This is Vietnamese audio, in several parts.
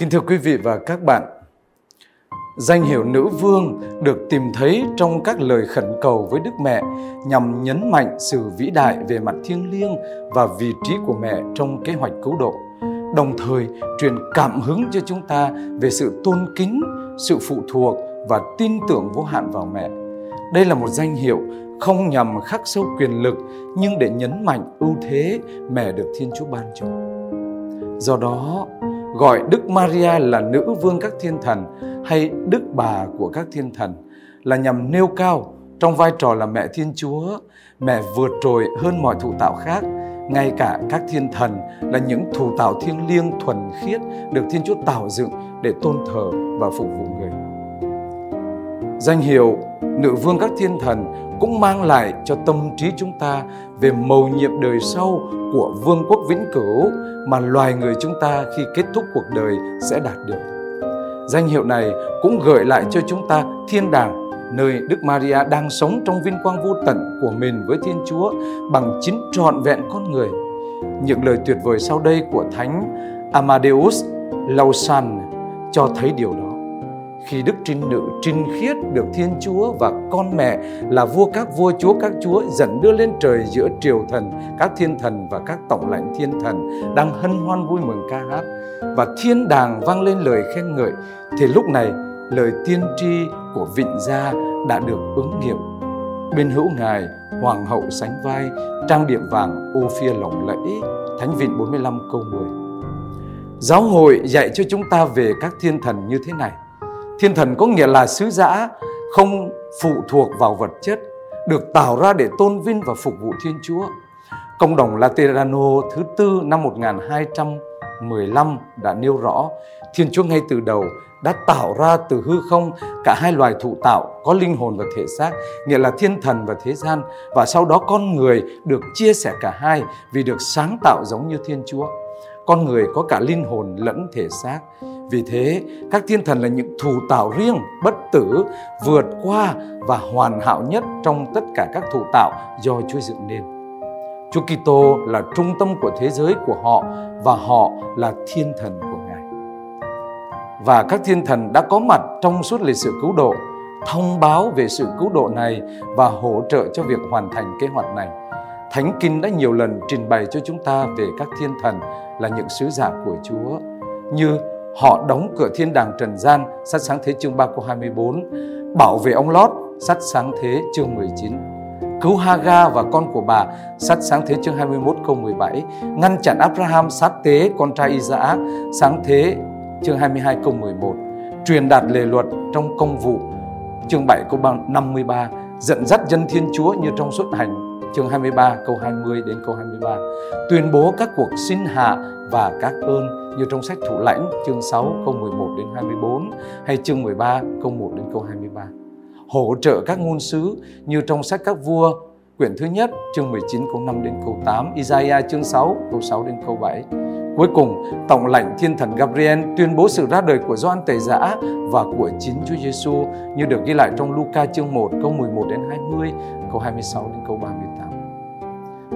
Kính thưa quý vị và các bạn, danh hiệu nữ vương được tìm thấy trong các lời khẩn cầu với Đức Mẹ nhằm nhấn mạnh sự vĩ đại về mặt thiêng liêng và vị trí của mẹ trong kế hoạch cứu độ, đồng thời truyền cảm hứng cho chúng ta về sự tôn kính, sự phụ thuộc và tin tưởng vô hạn vào mẹ. Đây là một danh hiệu không nhằm khắc sâu quyền lực nhưng để nhấn mạnh ưu thế mẹ được Thiên Chúa ban cho. Do đó, gọi Đức Maria là nữ vương các thiên thần hay Đức bà của các thiên thần là nhằm nêu cao trong vai trò là mẹ Thiên Chúa, mẹ vượt trội hơn mọi thụ tạo khác, ngay cả các thiên thần là những thụ tạo thiêng liêng thuần khiết được Thiên Chúa tạo dựng để tôn thờ và phục vụ người. Danh hiệu nữ vương các thiên thần cũng mang lại cho tâm trí chúng ta về mầu nhiệm đời sau của vương quốc vĩnh cửu mà loài người chúng ta khi kết thúc cuộc đời sẽ đạt được. Danh hiệu này cũng gợi lại cho chúng ta thiên đàng, nơi Đức Maria đang sống trong vinh quang vô tận của mình với Thiên Chúa bằng chính trọn vẹn con người. Những lời tuyệt vời sau đây của Thánh Amadeus Lausanne cho thấy điều đó khi Đức Trinh Nữ trinh khiết được Thiên Chúa và con mẹ là vua các vua chúa các chúa dẫn đưa lên trời giữa triều thần, các thiên thần và các tổng lãnh thiên thần đang hân hoan vui mừng ca hát và thiên đàng vang lên lời khen ngợi thì lúc này lời tiên tri của vịnh gia đã được ứng nghiệm. Bên hữu ngài, hoàng hậu sánh vai, trang điểm vàng ô phia lộng lẫy, Thánh Vịnh 45 câu 10. Giáo hội dạy cho chúng ta về các thiên thần như thế này – Thiên thần có nghĩa là sứ giả không phụ thuộc vào vật chất, được tạo ra để tôn vinh và phục vụ Thiên Chúa. Công đồng Laterano thứ tư năm 1215 đã nêu rõ Thiên Chúa ngay từ đầu đã tạo ra từ hư không cả hai loài thụ tạo có linh hồn và thể xác, nghĩa là thiên thần và thế gian và sau đó con người được chia sẻ cả hai vì được sáng tạo giống như Thiên Chúa. Con người có cả linh hồn lẫn thể xác. Vì thế, các thiên thần là những thù tạo riêng, bất tử, vượt qua và hoàn hảo nhất trong tất cả các thù tạo do Chúa dựng nên. Chúa Kitô là trung tâm của thế giới của họ và họ là thiên thần của Ngài. Và các thiên thần đã có mặt trong suốt lịch sử cứu độ, thông báo về sự cứu độ này và hỗ trợ cho việc hoàn thành kế hoạch này. Thánh Kinh đã nhiều lần trình bày cho chúng ta về các thiên thần là những sứ giả của Chúa như họ đóng cửa thiên đàng trần gian, sát sáng thế chương 3 câu 24 bảo vệ ông Lót, sát sáng thế chương 19 cứu Haga và con của bà, sát sáng thế chương 21 câu 17 ngăn chặn Abraham, sát tế con trai Isaac, sáng thế chương 22 câu 11 truyền đạt lề luật trong công vụ, chương 7 câu 53 dẫn dắt dân Thiên Chúa như trong xuất hành chương 23 câu 20 đến câu 23 tuyên bố các cuộc xin hạ và các ơn như trong sách thủ lãnh chương 6 câu 11 đến 24 hay chương 13 câu 1 đến câu 23 hỗ trợ các ngôn sứ như trong sách các vua quyển thứ nhất chương 19 câu 5 đến câu 8 Isaiah chương 6 câu 6 đến câu 7 Cuối cùng, Tổng lãnh Thiên thần Gabriel tuyên bố sự ra đời của Gioan Tẩy Giả và của chính Chúa Giêsu như được ghi lại trong Luca chương 1 câu 11 đến 20, câu 26 đến câu 3.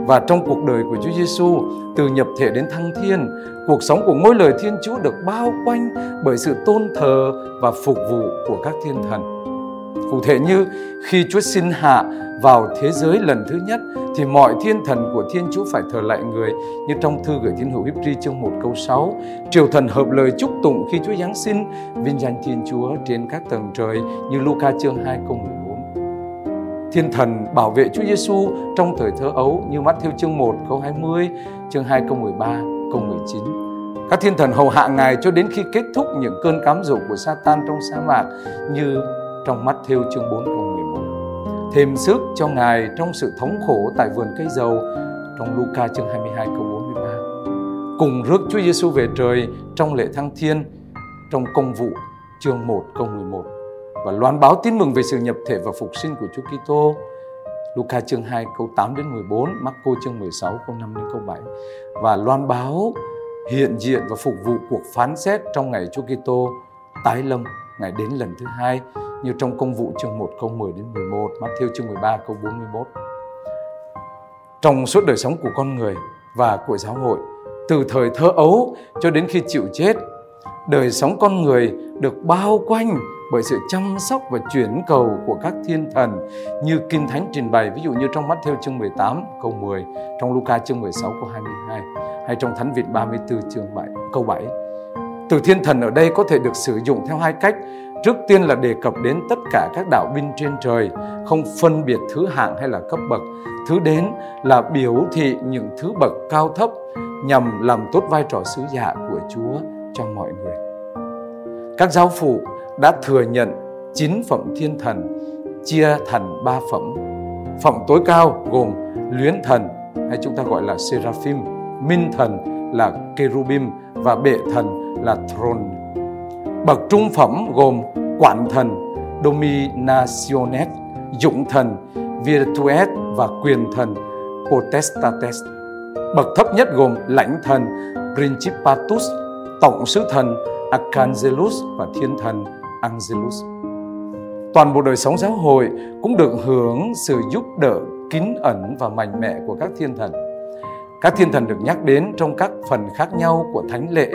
Và trong cuộc đời của Chúa Giêsu, từ nhập thể đến thăng thiên, cuộc sống của ngôi lời Thiên Chúa được bao quanh bởi sự tôn thờ và phục vụ của các thiên thần. Cụ thể như khi Chúa xin hạ vào thế giới lần thứ nhất thì mọi thiên thần của Thiên Chúa phải thờ lại người như trong thư gửi tín hữu Hebri chương 1 câu 6. Triều thần hợp lời chúc tụng khi Chúa Giáng sinh vinh danh Thiên Chúa trên các tầng trời như Luca chương 2 câu 14. Thiên thần bảo vệ Chúa Giêsu trong thời thơ ấu như Matthew chương 1 câu 20, chương 2 câu 13, câu 19. Các thiên thần hầu hạ Ngài cho đến khi kết thúc những cơn cám dỗ của Satan trong sa mạc như trong Matthew chương 4 câu 11. Thêm sức cho Ngài trong sự thống khổ tại vườn cây dầu trong Luca chương 22 câu 43. Cùng rước Chúa Giêsu về trời trong lễ thăng thiên trong công vụ chương 1 câu 11 và loan báo tin mừng về sự nhập thể và phục sinh của Chúa Kitô. Luca chương 2 câu 8 đến 14, Marco chương 16 câu 5 đến câu 7 và loan báo hiện diện và phục vụ cuộc phán xét trong ngày Chúa Kitô tái lâm ngày đến lần thứ hai như trong công vụ chương 1 câu 10 đến 11, Matthew chương 13 câu 41. Trong suốt đời sống của con người và của giáo hội, từ thời thơ ấu cho đến khi chịu chết, đời sống con người được bao quanh bởi sự chăm sóc và chuyển cầu của các thiên thần như Kinh Thánh trình bày ví dụ như trong Matthew chương 18 câu 10, trong Luca chương 16 câu 22 hay trong Thánh Việt 34 chương 7 câu 7. Từ thiên thần ở đây có thể được sử dụng theo hai cách. Trước tiên là đề cập đến tất cả các đạo binh trên trời, không phân biệt thứ hạng hay là cấp bậc. Thứ đến là biểu thị những thứ bậc cao thấp nhằm làm tốt vai trò sứ giả của Chúa cho mọi người. Các giáo phụ đã thừa nhận chín phẩm thiên thần chia thành ba phẩm. Phẩm tối cao gồm luyến thần hay chúng ta gọi là seraphim, minh thần là kerubim và bệ thần là throne. Bậc trung phẩm gồm quản thần dominationes, dụng thần virtues và quyền thần potestates. Bậc thấp nhất gồm lãnh thần principatus, tổng sứ thần archangelus và thiên thần Angelus. Toàn bộ đời sống giáo hội cũng được hưởng sự giúp đỡ kín ẩn và mạnh mẽ của các thiên thần. Các thiên thần được nhắc đến trong các phần khác nhau của thánh lễ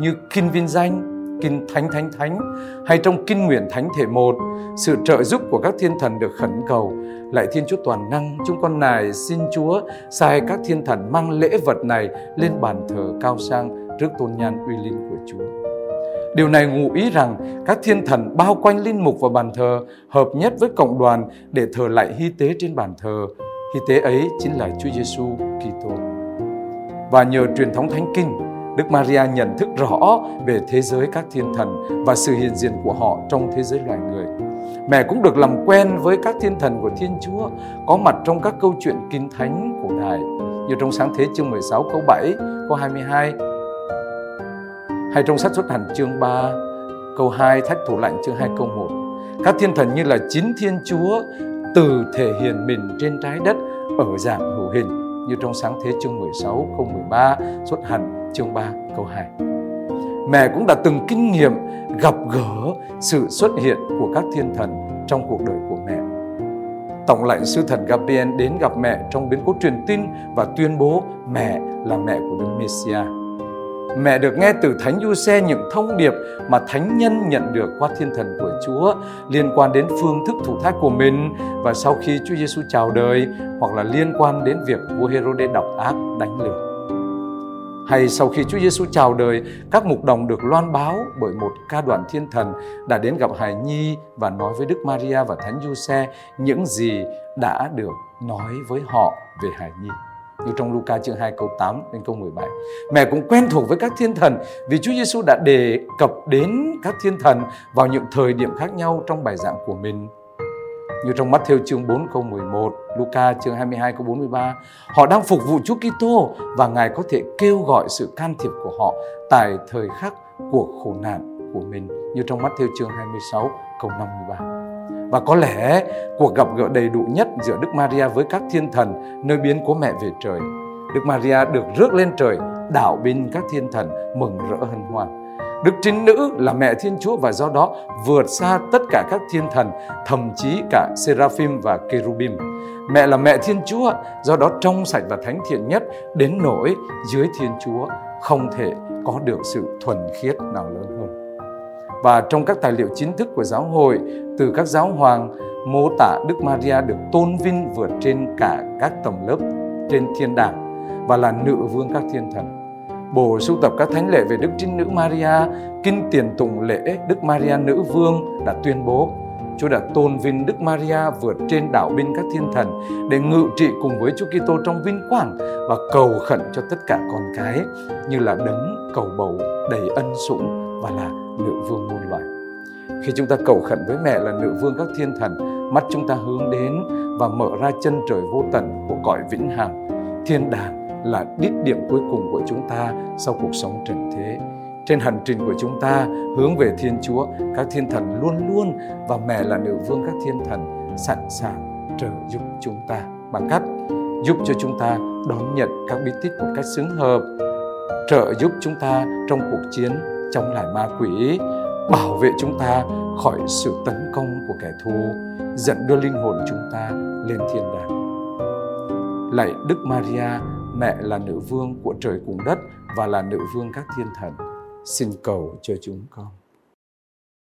như kinh vinh danh, kinh thánh thánh thánh hay trong kinh nguyện thánh thể một. Sự trợ giúp của các thiên thần được khẩn cầu. Lại Thiên Chúa toàn năng, chúng con nài xin Chúa sai các thiên thần mang lễ vật này lên bàn thờ cao sang trước tôn nhan uy linh của Chúa. Điều này ngụ ý rằng các thiên thần bao quanh linh mục và bàn thờ hợp nhất với cộng đoàn để thờ lại hy tế trên bàn thờ. Hy tế ấy chính là Chúa Giêsu Kitô. Và nhờ truyền thống thánh kinh, Đức Maria nhận thức rõ về thế giới các thiên thần và sự hiện diện của họ trong thế giới loài người. Mẹ cũng được làm quen với các thiên thần của Thiên Chúa có mặt trong các câu chuyện kinh thánh cổ đại như trong sáng thế chương 16 câu 7, câu 22 hay trong sách xuất hành chương 3 câu 2 thách thủ lạnh chương 2 câu 1 các thiên thần như là chính thiên chúa, từ thể hiện mình trên trái đất, ở dạng hữu hình, như trong sáng thế chương 16 câu 13 xuất hành chương 3 câu 2 mẹ cũng đã từng kinh nghiệm, gặp gỡ sự xuất hiện của các thiên thần trong cuộc đời của mẹ. Tổng lãnh sư thần Gabriel đến gặp mẹ trong biến cố truyền tin và tuyên bố mẹ là mẹ của Đức Messiah. Mẹ được nghe từ Thánh Du Xe những thông điệp mà Thánh Nhân nhận được qua thiên thần của Chúa liên quan đến phương thức thủ thác của mình và sau khi Chúa Giêsu chào đời hoặc là liên quan đến việc vua Herode độc ác đánh lừa. Hay sau khi Chúa Giêsu chào đời, các mục đồng được loan báo bởi một ca đoàn thiên thần đã đến gặp Hải Nhi và nói với Đức Maria và Thánh Du Xe những gì đã được nói với họ về Hải Nhi như trong Luca chương 2 câu 8 đến câu 17. Mẹ cũng quen thuộc với các thiên thần vì Chúa Giêsu đã đề cập đến các thiên thần vào những thời điểm khác nhau trong bài giảng của mình. Như trong Matthew chương 4 câu 11, Luca chương 22 câu 43, họ đang phục vụ Chúa Kitô và Ngài có thể kêu gọi sự can thiệp của họ tại thời khắc của khổ nạn của mình như trong Matthew chương 26 câu 53. Và có lẽ cuộc gặp gỡ đầy đủ nhất giữa Đức Maria với các thiên thần nơi biến của mẹ về trời. Đức Maria được rước lên trời, đảo binh các thiên thần mừng rỡ hân hoan. Đức Trinh Nữ là mẹ Thiên Chúa và do đó vượt xa tất cả các thiên thần, thậm chí cả Seraphim và Kerubim. Mẹ là mẹ Thiên Chúa, do đó trong sạch và thánh thiện nhất đến nỗi dưới Thiên Chúa không thể có được sự thuần khiết nào lớn hơn và trong các tài liệu chính thức của giáo hội từ các giáo hoàng mô tả Đức Maria được tôn vinh vượt trên cả các tầng lớp trên thiên đàng và là nữ vương các thiên thần. Bộ sưu tập các thánh lễ về Đức Trinh Nữ Maria, kinh tiền tụng lễ Đức Maria Nữ Vương đã tuyên bố Chúa đã tôn vinh Đức Maria vượt trên đảo binh các thiên thần để ngự trị cùng với Chúa Kitô trong vinh quang và cầu khẩn cho tất cả con cái như là đấng cầu bầu đầy ân sủng và là nữ vương muôn loài. Khi chúng ta cầu khẩn với mẹ là nữ vương các thiên thần, mắt chúng ta hướng đến và mở ra chân trời vô tận của cõi vĩnh hằng. Thiên đàng là đích điểm cuối cùng của chúng ta sau cuộc sống trần thế. Trên hành trình của chúng ta hướng về Thiên Chúa, các thiên thần luôn luôn và mẹ là nữ vương các thiên thần sẵn sàng trợ giúp chúng ta bằng cách giúp cho chúng ta đón nhận các bí tích một cách xứng hợp, trợ giúp chúng ta trong cuộc chiến chống lại ma quỷ, bảo vệ chúng ta khỏi sự tấn công của kẻ thù, dẫn đưa linh hồn chúng ta lên thiên đàng. Lạy Đức Maria, mẹ là nữ vương của trời cùng đất và là nữ vương các thiên thần. xin cầu cho chúng con